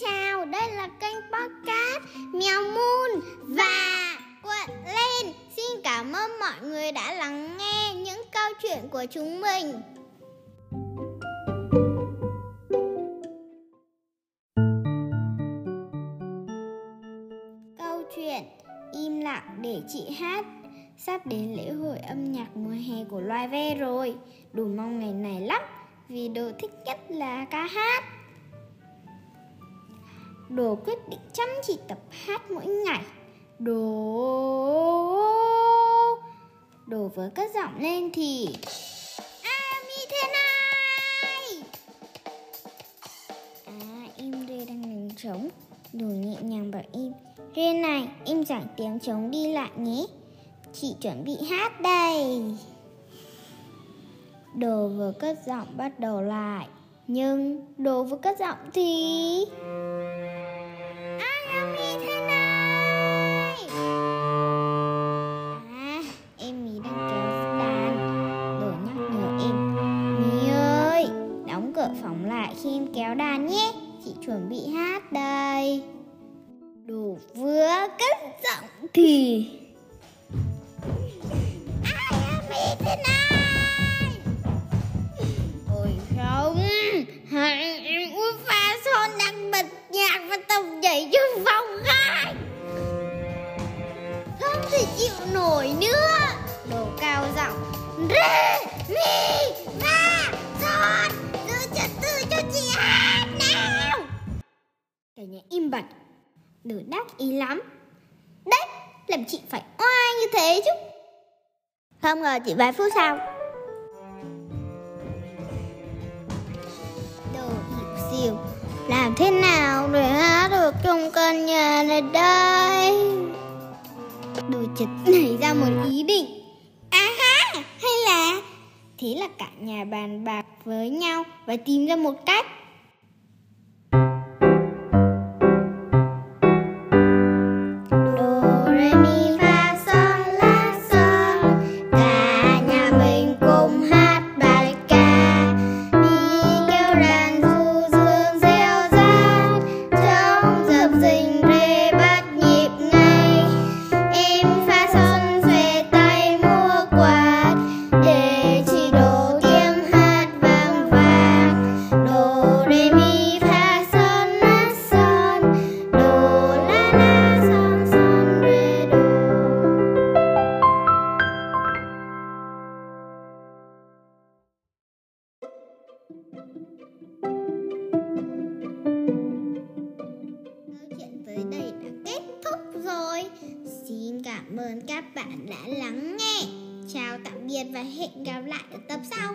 Chào, đây là kênh podcast Mèo Moon và Quận Lên. Xin cảm ơn mọi người đã lắng nghe những câu chuyện của chúng mình. Câu chuyện Im lặng để chị hát Sắp đến lễ hội âm nhạc mùa hè của loài ve rồi Đủ mong ngày này lắm Vì đồ thích nhất là ca hát Đồ quyết định chăm chỉ tập hát mỗi ngày. Đồ. Đồ vừa cất giọng lên thì. Ami thế này. À im rê đang đánh trống. Đồ nhẹ nhàng bảo im. Rê này, im giảng tiếng trống đi lại nhé. Chị chuẩn bị hát đây. Đồ vừa cất giọng bắt đầu lại. Nhưng đồ vừa cất giọng thì. Phóng lại khi em kéo đàn nhé. Chị chuẩn bị hát đây. Đủ vừa cất giọng thì. Ai am thế này? Ôi không hãy em uống pha son đang bật nhạc và tập nhảy trong phòng khách Không thể chịu nổi nữa. Đồ cao giọng Rê, mi, Đỡ đắc ý lắm. Đấy, làm chị phải oai như thế chứ. Không ngờ chỉ vài phút sau. Đồ hiểu xìu. Làm thế nào để hát được trong căn nhà này đây? Đồ chật nảy ra một ý định. À ha, hay là. Thế là cả nhà bàn bạc với nhau Và tìm ra một cách. Chuyện tới đây đã kết thúc rồi. Xin cảm ơn các bạn đã lắng nghe. Chào tạm biệt và hẹn gặp lại ở tập sau.